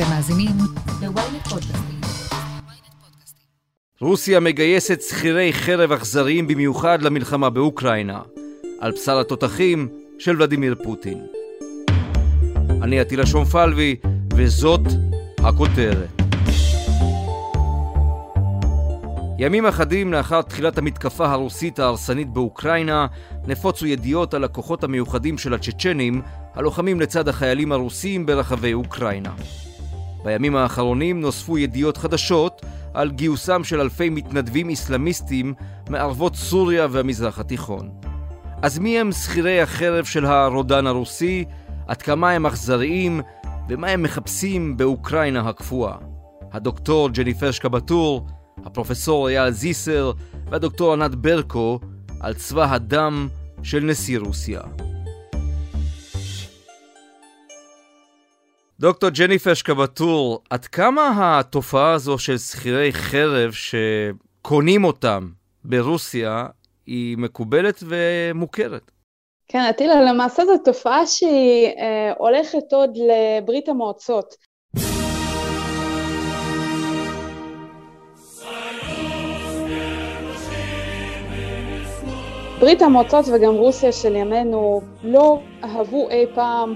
אתם מאזינים ל-ynet פודקאסטים. רוסיה מגייסת שכירי חרב אכזריים במיוחד למלחמה באוקראינה, על בשר התותחים של ולדימיר פוטין. אני עטילה שומפלבי, וזאת הכותרת. ימים אחדים לאחר תחילת המתקפה הרוסית ההרסנית באוקראינה, נפוצו ידיעות על הכוחות המיוחדים של הצ'צ'נים, הלוחמים לצד החיילים הרוסים ברחבי אוקראינה. בימים האחרונים נוספו ידיעות חדשות על גיוסם של אלפי מתנדבים אסלאמיסטים מערבות סוריה והמזרח התיכון. אז מי הם שכירי החרב של הרודן הרוסי, עד כמה הם אכזריים, ומה הם מחפשים באוקראינה הקפואה? הדוקטור ג'ניפר שקבטור, הפרופסור אייל זיסר והדוקטור ענת ברקו על צבא הדם של נשיא רוסיה. דוקטור ג'ניפר שקבטור, עד כמה התופעה הזו של שכירי חרב שקונים אותם ברוסיה היא מקובלת ומוכרת? כן, אטילה, למעשה זו תופעה שהיא אה, הולכת עוד לברית המועצות. ברית המועצות וגם רוסיה של ימינו לא אהבו אי פעם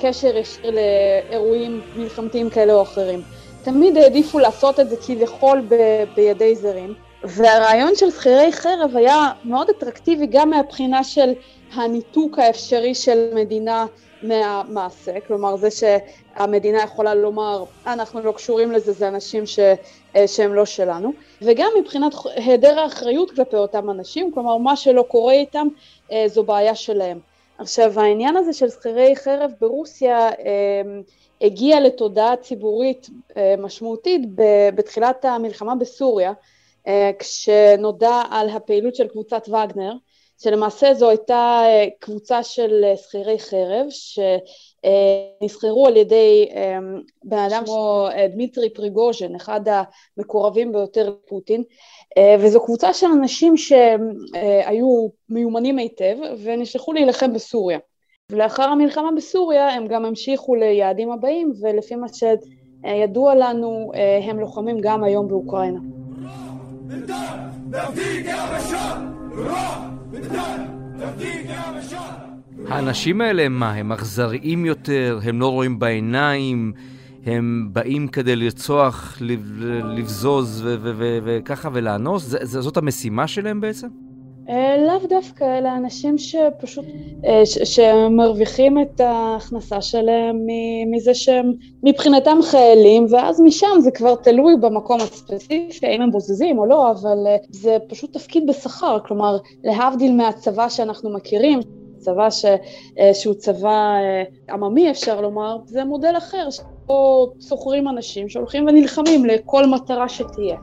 קשר ישיר לאירועים מלחמתיים כאלה או אחרים. תמיד העדיפו לעשות את זה כביכול ב- בידי זרים, והרעיון של שכירי חרב היה מאוד אטרקטיבי גם מהבחינה של הניתוק האפשרי של מדינה מהמעשה, כלומר זה שהמדינה יכולה לומר אנחנו לא קשורים לזה, זה אנשים ש, אה, שהם לא שלנו, וגם מבחינת היעדר האחריות כלפי אותם אנשים, כלומר מה שלא קורה איתם אה, זו בעיה שלהם. עכשיו העניין הזה של שכירי חרב ברוסיה אה, הגיע לתודעה ציבורית משמעותית בתחילת המלחמה בסוריה, כשנודע על הפעילות של קבוצת וגנר, שלמעשה זו הייתה אה, קבוצה של אה, שכירי חרב שנסחרו על ידי אה, בן אדם כמו דמיטרי פריגוז'ן, אחד המקורבים ביותר לפוטין, וזו קבוצה של אנשים שהיו מיומנים היטב ונשלחו להילחם בסוריה. ולאחר המלחמה בסוריה הם גם המשיכו ליעדים הבאים ולפי מה שידוע לנו הם לוחמים גם היום באוקראינה. האנשים האלה, מה, הם אכזריים יותר? הם לא רואים בעיניים? הם באים כדי לרצוח, לבזוז וככה ולאנוס? זאת המשימה שלהם בעצם? אה, לאו דווקא, אלה אנשים שפשוט, אה, שמרוויחים את ההכנסה שלהם מזה שהם מבחינתם חיילים, ואז משם זה כבר תלוי במקום הספציפי, האם הם בוזזים או לא, אבל אה, זה פשוט תפקיד בשכר, כלומר, להבדיל מהצבא שאנחנו מכירים, צבא ש, שהוא צבא עממי אפשר לומר, זה מודל אחר, שבו שוכרים אנשים שהולכים ונלחמים לכל מטרה שתהיה.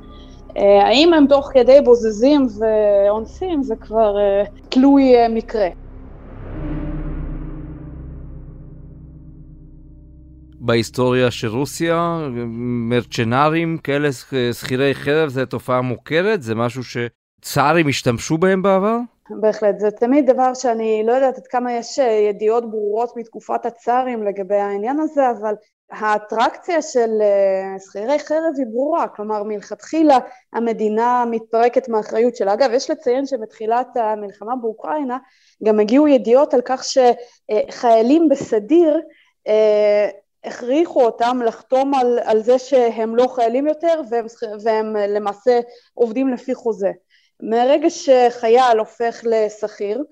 אה, האם הם תוך כדי בוזזים ואונסים זה כבר אה, תלוי אה, מקרה. בהיסטוריה של רוסיה, מרצ'נרים, כאלה שכירי חרב, זו תופעה מוכרת? זה משהו שצארים השתמשו בהם בעבר? בהחלט, זה תמיד דבר שאני לא יודעת עד כמה יש ידיעות ברורות מתקופת הצארים לגבי העניין הזה, אבל האטרקציה של אה, שכירי חרב היא ברורה, כלומר מלכתחילה המדינה מתפרקת מהאחריות שלה. אגב, יש לציין שבתחילת המלחמה באוקראינה גם הגיעו ידיעות על כך שחיילים בסדיר אה, הכריחו אותם לחתום על, על זה שהם לא חיילים יותר והם, והם למעשה עובדים לפי חוזה. מרגע שחייל הופך לשכיר,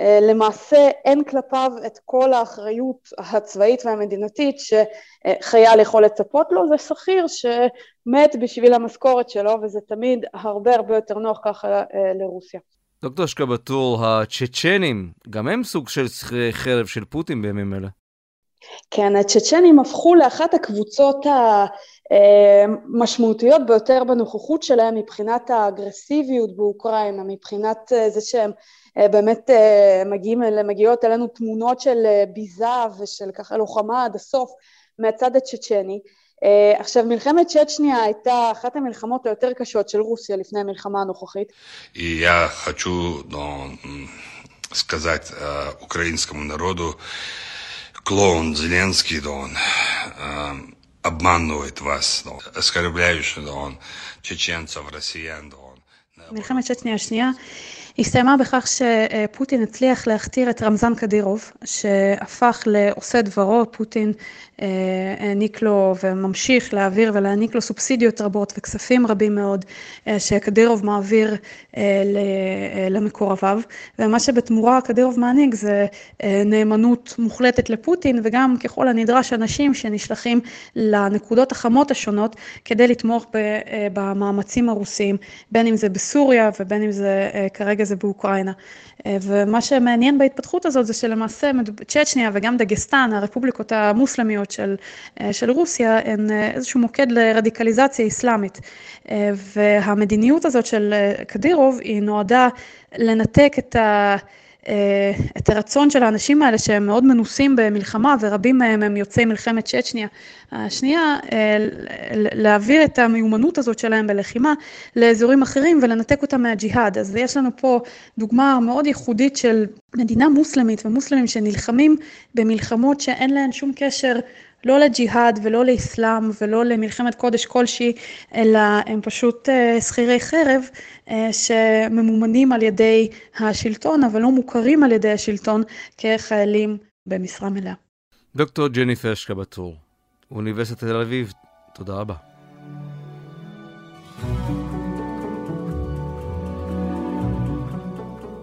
אה, למעשה אין כלפיו את כל האחריות הצבאית והמדינתית שחייל יכול לצפות לו, זה שכיר שמת בשביל המשכורת שלו וזה תמיד הרבה הרבה יותר נוח ככה אה, לרוסיה. דוקטור שקבטור, הצ'צ'נים, גם הם סוג של חרב של פוטין בימים אלה. כן, הצ'צ'נים הפכו לאחת הקבוצות המשמעותיות ביותר בנוכחות שלהם מבחינת האגרסיביות באוקראינה, מבחינת אה, זה שהם אה, באמת אה, מגיעים, מגיעות אלינו תמונות של ביזה ושל ככה לוחמה עד הסוף מהצד הצ'צ'ני. עכשיו מלחמת צ'צ'ניה הייתה אחת המלחמות היותר קשות של רוסיה לפני המלחמה הנוכחית. Я хочу сказать украинскому народу, клоун Зеленский, он обманывает вас, да, оскорбляющий да, он, чеченцев, россиян. Да, он. מלחמת צ'צ'ניה השנייה הסתיימה בכך שפוטין הצליח להכתיר את רמזן קדירוב, שהפך לעושה דברו, פוטין אה, העניק לו וממשיך להעביר ולהעניק לו סובסידיות רבות וכספים רבים מאוד אה, שקדירוב מעביר אה, למקורביו, ומה שבתמורה קדירוב מעניק זה נאמנות מוחלטת לפוטין וגם ככל הנדרש אנשים שנשלחים לנקודות החמות השונות כדי לתמוך במאמצים הרוסיים, בין אם זה בסוריה ובין אם זה כרגע זה באוקראינה. אה, ומה שמעניין בהתפתחות הזאת זה שלמעשה צ'צ'ניה וגם דגסטן, הרפובליקות המוסלמיות של, אה, של רוסיה, הן אה, איזשהו מוקד לרדיקליזציה אסלאמית. והמדיניות הזאת של קדירוב היא נועדה לנתק את ה... אה, את הרצון של האנשים האלה שהם מאוד מנוסים במלחמה ורבים מהם הם יוצאי מלחמת צ'צ'ניה השנייה, אה, להעביר את המיומנות הזאת שלהם בלחימה לאזורים אחרים ולנתק אותם מהג'יהאד. אז יש לנו פה דוגמה מאוד ייחודית של מדינה מוסלמית ומוסלמים שנלחמים במלחמות שאין להן שום קשר לא לג'יהאד ולא לאסלאם ולא למלחמת קודש כלשהי, אלא הם פשוט אה, שכירי חרב אה, שממומנים על ידי השלטון, אבל לא מוכרים על ידי השלטון כחיילים במשרה מלאה. דוקטור ג'ניפר שקבטור, אוניברסיטת תל אביב, תודה רבה.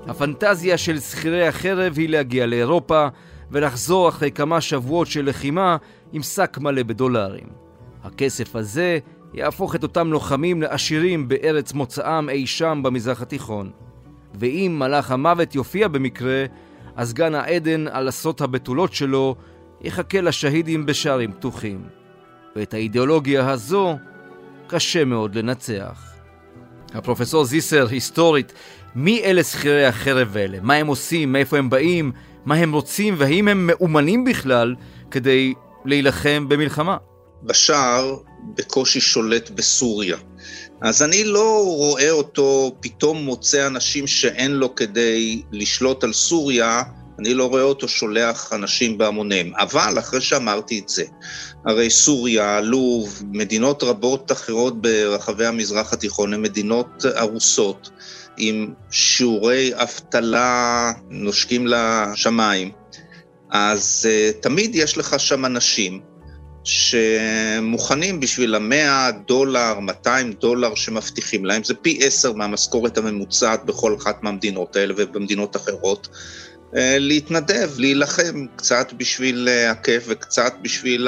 הפנטזיה של שכירי החרב היא להגיע לאירופה ולחזור אחרי כמה שבועות של לחימה עם שק מלא בדולרים. הכסף הזה יהפוך את אותם לוחמים לעשירים בארץ מוצאם אי שם במזרח התיכון. ואם מלאך המוות יופיע במקרה, אז גן העדן על עשות הבתולות שלו יחכה לשהידים בשערים פתוחים. ואת האידיאולוגיה הזו קשה מאוד לנצח. הפרופסור זיסר, היסטורית, מי אלה שכירי החרב האלה? מה הם עושים? מאיפה הם באים? מה הם רוצים? והאם הם מאומנים בכלל כדי להילחם במלחמה. בשאר בקושי שולט בסוריה. אז אני לא רואה אותו פתאום מוצא אנשים שאין לו כדי לשלוט על סוריה, אני לא רואה אותו שולח אנשים בהמוניהם. אבל אחרי שאמרתי את זה, הרי סוריה, לוב, מדינות רבות אחרות ברחבי המזרח התיכון הן מדינות ארוסות, עם שיעורי אבטלה נושקים לשמיים. אז uh, תמיד יש לך שם אנשים שמוכנים בשביל המאה דולר, 200 דולר שמבטיחים להם, זה פי עשר מהמשכורת הממוצעת בכל אחת מהמדינות האלה ובמדינות אחרות, uh, להתנדב, להילחם קצת בשביל uh, הכיף וקצת בשביל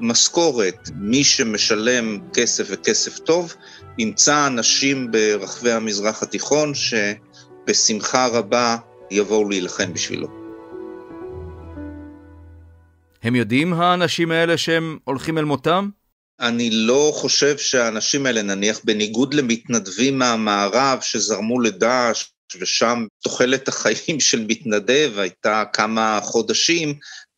המשכורת. מי שמשלם כסף וכסף טוב, ימצא אנשים ברחבי המזרח התיכון שבשמחה רבה יבואו להילחם בשבילו. הם יודעים, האנשים האלה, שהם הולכים אל מותם? אני לא חושב שהאנשים האלה, נניח בניגוד למתנדבים מהמערב שזרמו לדאעש, ושם תוחלת החיים של מתנדב הייתה כמה חודשים,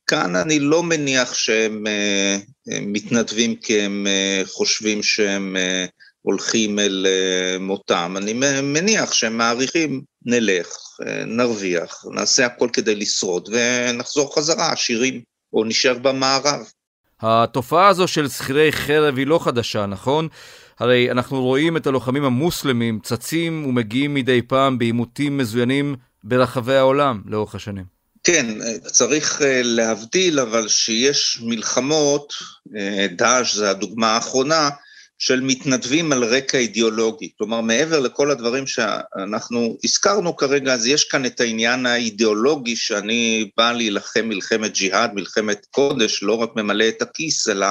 כאן אני לא מניח שהם uh, מתנדבים כי הם uh, חושבים שהם uh, הולכים אל uh, מותם. אני מניח שהם מעריכים, נלך, uh, נרוויח, נעשה הכל כדי לשרוד ונחזור חזרה עשירים. או נשאר במערב. התופעה הזו של שכירי חרב היא לא חדשה, נכון? הרי אנחנו רואים את הלוחמים המוסלמים צצים ומגיעים מדי פעם בעימותים מזוינים ברחבי העולם לאורך השנים. כן, צריך אה, להבדיל, אבל שיש מלחמות, אה, דאעש זה הדוגמה האחרונה, של מתנדבים על רקע אידיאולוגי. כלומר, מעבר לכל הדברים שאנחנו הזכרנו כרגע, אז יש כאן את העניין האידיאולוגי שאני בא להילחם מלחמת ג'יהאד, מלחמת קודש, לא רק ממלא את הכיס, אלא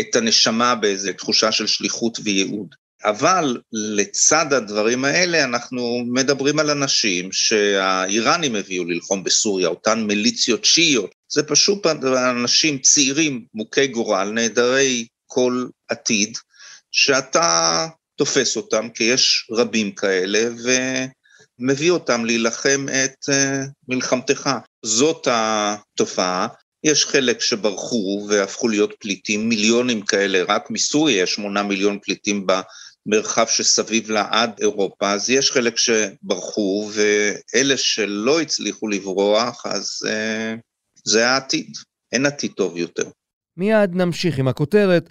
את הנשמה באיזו תחושה של שליחות וייעוד. אבל לצד הדברים האלה אנחנו מדברים על אנשים שהאיראנים הביאו ללחום בסוריה, אותן מיליציות שיעיות. זה פשוט אנשים צעירים, מוכי גורל, נעדרי כל עתיד, שאתה תופס אותם, כי יש רבים כאלה, ומביא אותם להילחם את uh, מלחמתך. זאת התופעה. יש חלק שברחו והפכו להיות פליטים, מיליונים כאלה, רק מסוריה יש שמונה מיליון פליטים במרחב שסביב לה עד אירופה, אז יש חלק שברחו, ואלה שלא הצליחו לברוח, אז uh, זה העתיד, אין עתיד טוב יותר. מיד נמשיך עם הכותרת,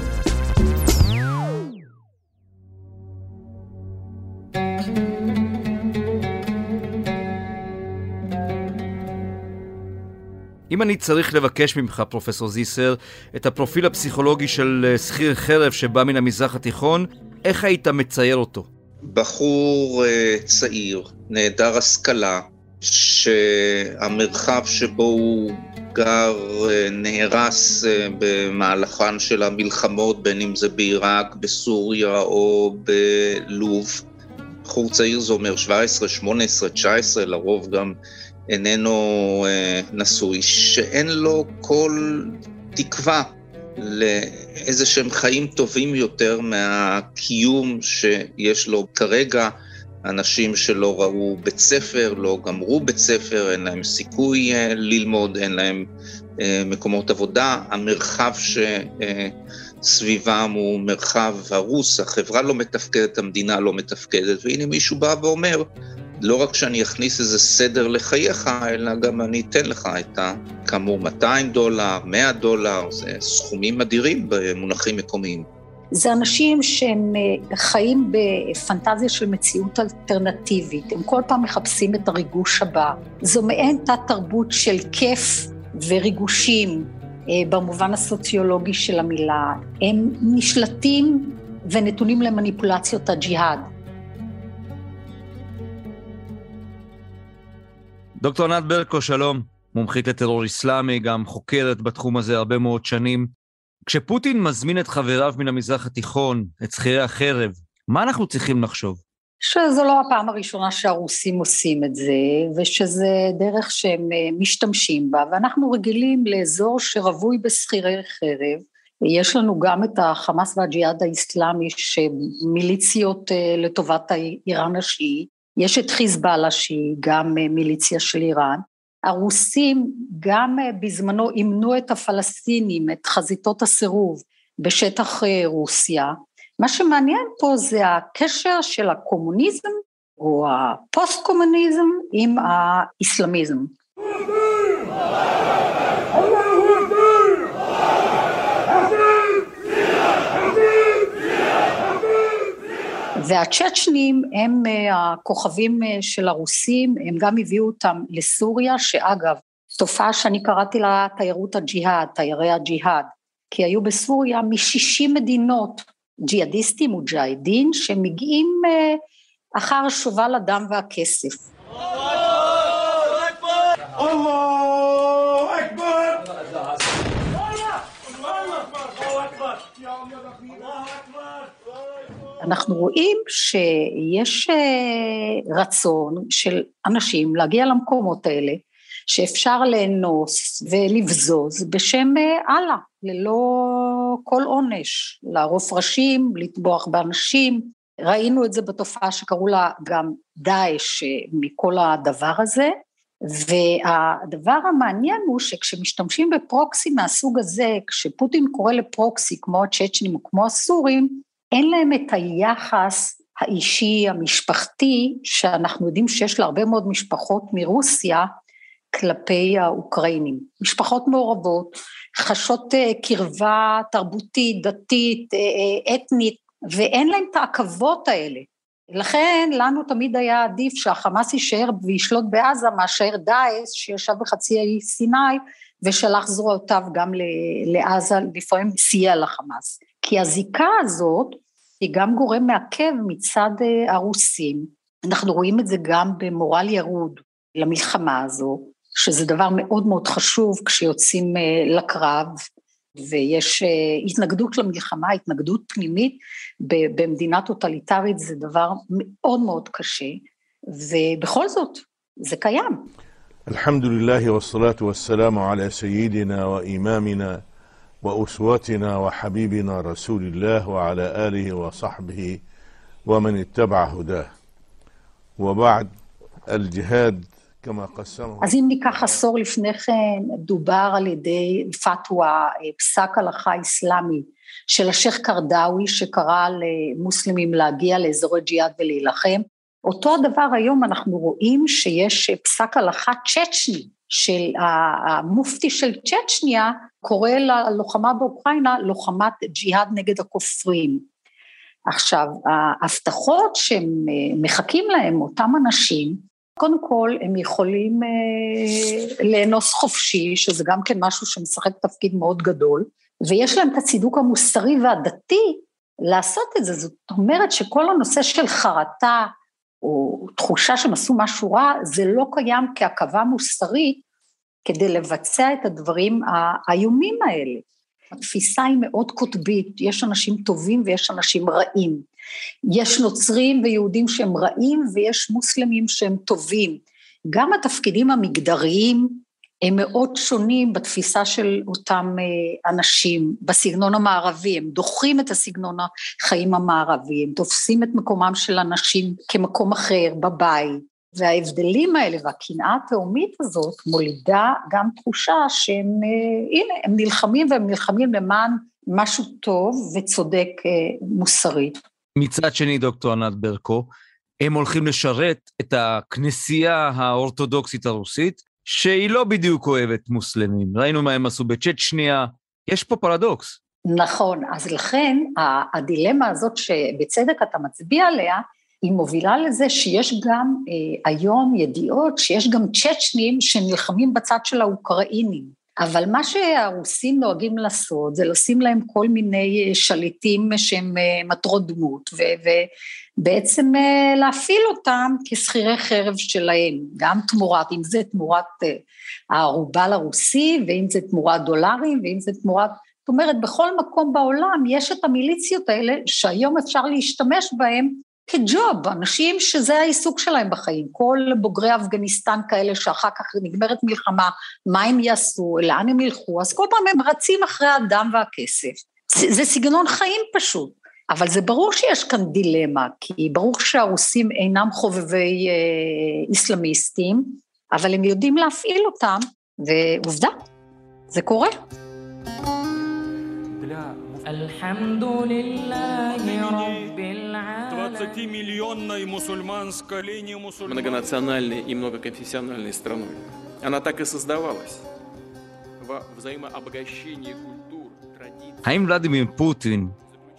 אם אני צריך לבקש ממך, פרופסור זיסר, את הפרופיל הפסיכולוגי של אה, שכיר חרב שבא מן המזרח התיכון, איך היית מצייר אותו? בחור uh, צעיר, נעדר השכלה, שהמרחב שבו הוא גר uh, נהרס במהלכן של המלחמות, בין אם זה בעיראק, בסוריה או בלוב. בחור צעיר זה אומר 17, 18, 19, לרוב גם איננו uh, נשוי, שאין לו כל תקווה לאיזה שהם חיים טובים יותר מהקיום שיש לו כרגע. אנשים שלא ראו בית ספר, לא גמרו בית ספר, אין להם סיכוי אה, ללמוד, אין להם אה, מקומות עבודה. המרחב שסביבם הוא מרחב הרוס, החברה לא מתפקדת, המדינה לא מתפקדת, והנה מישהו בא ואומר, לא רק שאני אכניס איזה סדר לחייך, אלא גם אני אתן לך את ה... כאמור 200 דולר, 100 דולר, זה סכומים אדירים במונחים מקומיים. זה אנשים שהם אה, חיים בפנטזיה של מציאות אלטרנטיבית, הם כל פעם מחפשים את הריגוש הבא. זו מעין תת-תרבות של כיף וריגושים אה, במובן הסוציולוגי של המילה. הם נשלטים ונתונים למניפולציות הג'יהאד. דוקטור ענת ברקו, שלום. מומחית לטרור אסלאמי, גם חוקרת בתחום הזה הרבה מאוד שנים. כשפוטין מזמין את חבריו מן המזרח התיכון, את שכירי החרב, מה אנחנו צריכים לחשוב? שזו לא הפעם הראשונה שהרוסים עושים את זה, ושזה דרך שהם אה, משתמשים בה, ואנחנו רגילים לאזור שרווי בשכירי חרב. יש לנו גם את החמאס והג'יהאד האיסלאמי שמיליציות אה, לטובת איראן השיעי, יש את חיזבאללה שהיא גם אה, מיליציה של איראן. הרוסים גם אה, בזמנו אימנו את הפלסטינים, את חזית הסירוב בשטח אה, רוסיה. מה שמעניין פה זה הקשר של הקומוניזם או הפוסט-קומוניזם עם האסלאמיזם. והצ'צ'נים הם אה, הכוכבים אה, של הרוסים, הם גם הביאו אותם לסוריה, שאגב, תופעה שאני קראתי לה תיירות הג'יהאד, תיירי הג'יהאד, כי היו בסוריה מ-60 מדינות ג'יהאדיסטים וג'יהאדין שמגיעים אה, אחר שובל הדם והכסף. אנחנו רואים שיש אה, רצון של אנשים להגיע למקומות האלה, שאפשר לאנוס ולבזוז בשם אה, אללה, ללא כל עונש, לערוף ראשים, לטבוח באנשים. ראינו את זה בתופעה שקראו לה גם דאעש אה, מכל הדבר הזה, והדבר המעניין הוא שכשמשתמשים בפרוקסי מהסוג הזה, כשפוטין קורא לפרוקסי כמו הצ'צ'נים או כמו הסורים, אין להם את היחס האישי, המשפחתי, שאנחנו יודעים שיש להרבה מאוד משפחות מרוסיה כלפי האוקראינים. משפחות מעורבות, חשות אה, קרבה תרבותית, דתית, אה, אה, אתנית, ואין להם את העכבות האלה. לכן לנו תמיד היה עדיף שהחמאס יישאר וישלוט בעזה מאשר דאעש שישב בחצי האי סיני ושלח זרועותיו גם לעזה, לפעמים סייע לחמאס. כי הזיקה הזאת היא גם גורם מעכב מצד אה, הרוסים. אנחנו רואים את זה גם במורל ירוד למלחמה הזו, שזה דבר מאוד מאוד חשוב כשיוצאים אה, לקרב, ויש אה, התנגדות למלחמה, התנגדות פנימית במדינה טוטליטרית זה דבר מאוד מאוד קשה, ובכל זאת, זה קיים. الحمد لله والصلاة والسلام على سيدنا وإمامنا وأسوتنا وحبيبنا رسول الله وعلى آله وصحبه ومن اتبع هداه وبعد الجهاد כמה קסם. אז אם ניקח עשור לפני כן, דובר על ידי פתווה, אה, פסק הלכה איסלאמי של השייח' קרדאווי, שקרא למוסלמים להגיע לאזורי ג'יהאד ולהילחם. אותו הדבר היום אנחנו רואים שיש אה, פסק הלכה צ'צ'ני, של המופתי של צ'צ'ניה קורא ללוחמה באוקראינה לוחמת ג'יהאד נגד הכופרים. עכשיו ההבטחות שהם מחכים להם אותם אנשים קודם כל הם יכולים אה, לאנוס חופשי שזה גם כן משהו שמשחק תפקיד מאוד גדול ויש להם את הצידוק המוסרי והדתי לעשות את זה, זאת אומרת שכל הנושא של חרטה או תחושה שהם עשו משהו רע, זה לא קיים כעכבה מוסרית כדי לבצע את הדברים האיומים האלה. התפיסה היא מאוד קוטבית, יש אנשים טובים ויש אנשים רעים. יש נוצרים ויהודים שהם רעים ויש מוסלמים שהם טובים. גם התפקידים המגדריים הם מאוד שונים בתפיסה של אותם אה, אנשים, בסגנון המערבי, הם דוחים את הסגנון החיים המערבי, הם תופסים את מקומם של אנשים כמקום אחר, בבית, וההבדלים האלה והקנאה התהומית הזאת מולידה גם תחושה שהם, אה, הנה, הם נלחמים והם נלחמים למען משהו טוב וצודק אה, מוסרית. מצד שני, דוקטור ענת ברקו, הם הולכים לשרת את הכנסייה האורתודוקסית הרוסית, שהיא לא בדיוק אוהבת מוסלמים. ראינו מה הם עשו בצ'צ'ניה, יש פה פרדוקס. נכון, אז לכן הדילמה הזאת שבצדק אתה מצביע עליה, היא מובילה לזה שיש גם אה, היום ידיעות שיש גם צ'צ'נים שנלחמים בצד של האוקראינים. אבל מה שהרוסים נוהגים לעשות זה לשים להם כל מיני אה, שליטים שהם אה, מטרות דמות ובעצם אה, להפעיל אותם כשכירי חרב שלהם, גם תמורת, אם זה תמורת הערובה לרוסי ואם זה תמורת דולרים ואם זה תמורת, זאת אומרת בכל מקום בעולם יש את המיליציות האלה שהיום אפשר להשתמש בהם כג'וב, אנשים שזה העיסוק שלהם בחיים, כל בוגרי אפגניסטן כאלה שאחר כך נגמרת מלחמה, מה הם יעשו, לאן הם ילכו, אז כל פעם הם רצים אחרי הדם והכסף. זה, סגנון חיים פשוט, אבל זה ברור שיש כאן דילמה, כי ברור שהרוסים אינם חובבי אה, איסלאמיסטים, אבל הם יודעים להפעיל אותם, ועובדה, זה קורה. 20-миллионной мусульманской линии мусульман. Многонациональной и многоконфессиональной страной. Она так и создавалась. во взаимообогащении культур, традиций. האם ולדימיר פוטין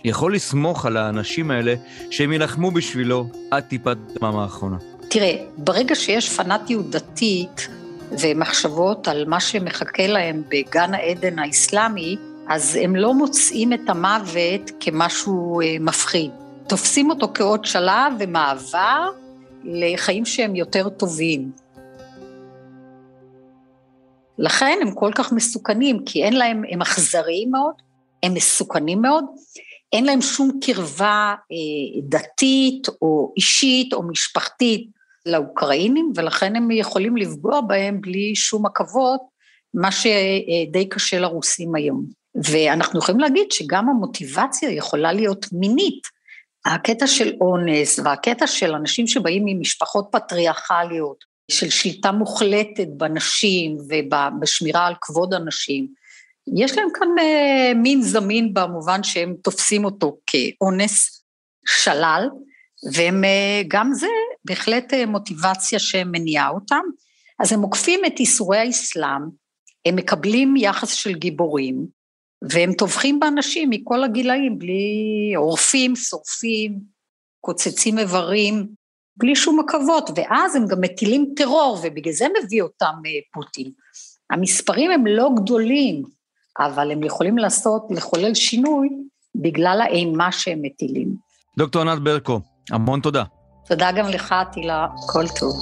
יכול לסמוך על האנשים האלה שהם יילחמו בשבילו עד טיפת דמם האחרונה? תראה, ברגע שיש פנאטיות דתית ומחשבות על מה שמחכה להם בגן העדן האסלאמי, אז הם לא מוצאים את המוות כמשהו אה, מפחיד. תופסים אותו כעוד שלב ומעבר לחיים שהם יותר טובים. לכן הם כל כך מסוכנים, כי אין להם, הם אכזריים מאוד, הם מסוכנים מאוד, אין להם שום קרבה אה, דתית או אישית או משפחתית לאוקראינים, ולכן הם יכולים לפגוע בהם בלי שום עכבות, מה שדי קשה לרוסים היום. ואנחנו יכולים להגיד שגם המוטיבציה יכולה להיות מינית. הקטע של אונס והקטע של אנשים שבאים ממשפחות פטריארכליות, של שליטה מוחלטת בנשים ובשמירה על כבוד הנשים, יש להם כאן אה, מין זמין במובן שהם תופסים אותו כאונס שלל, והם אה, גם זה בהחלט אה, מוטיבציה שמניעה אותם. אז הם עוקפים את איסורי האסלאם, הם מקבלים יחס של גיבורים, והם טובחים באנשים מכל הגילאים, בלי עורפים, שורפים, קוצצים איברים, בלי שום עכבות, ואז הם גם מטילים טרור, ובגלל זה מביא אותם אה, פוטין. המספרים הם לא גדולים, אבל הם יכולים לעשות, לחולל שינוי בגלל האימה שהם מטילים. דוקטור ענת ברקו, המון תודה. תודה גם לך, תהילה, כל טוב.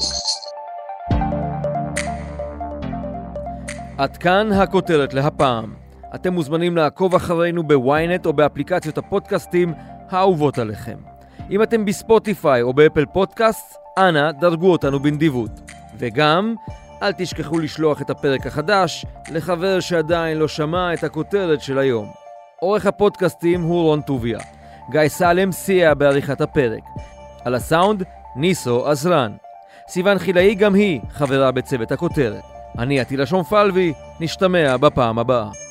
עד כאן הכותרת להפעם. אתם מוזמנים לעקוב אחרינו בוויינט או באפליקציות הפודקאסטים האהובות עליכם. אם אתם בספוטיפיי או באפל פודקאסט, אנא דרגו אותנו בנדיבות. וגם, אל תשכחו לשלוח את הפרק החדש לחבר שעדיין לא שמע את הכותרת של היום. עורך הפודקאסטים הוא רון טוביה. גיא סלם סייע בעריכת הפרק. על הסאונד, ניסו עזרן. סיון חילאי גם היא חברה בצוות הכותרת. אני עטילה שומפלבי, נשתמע בפעם הבאה.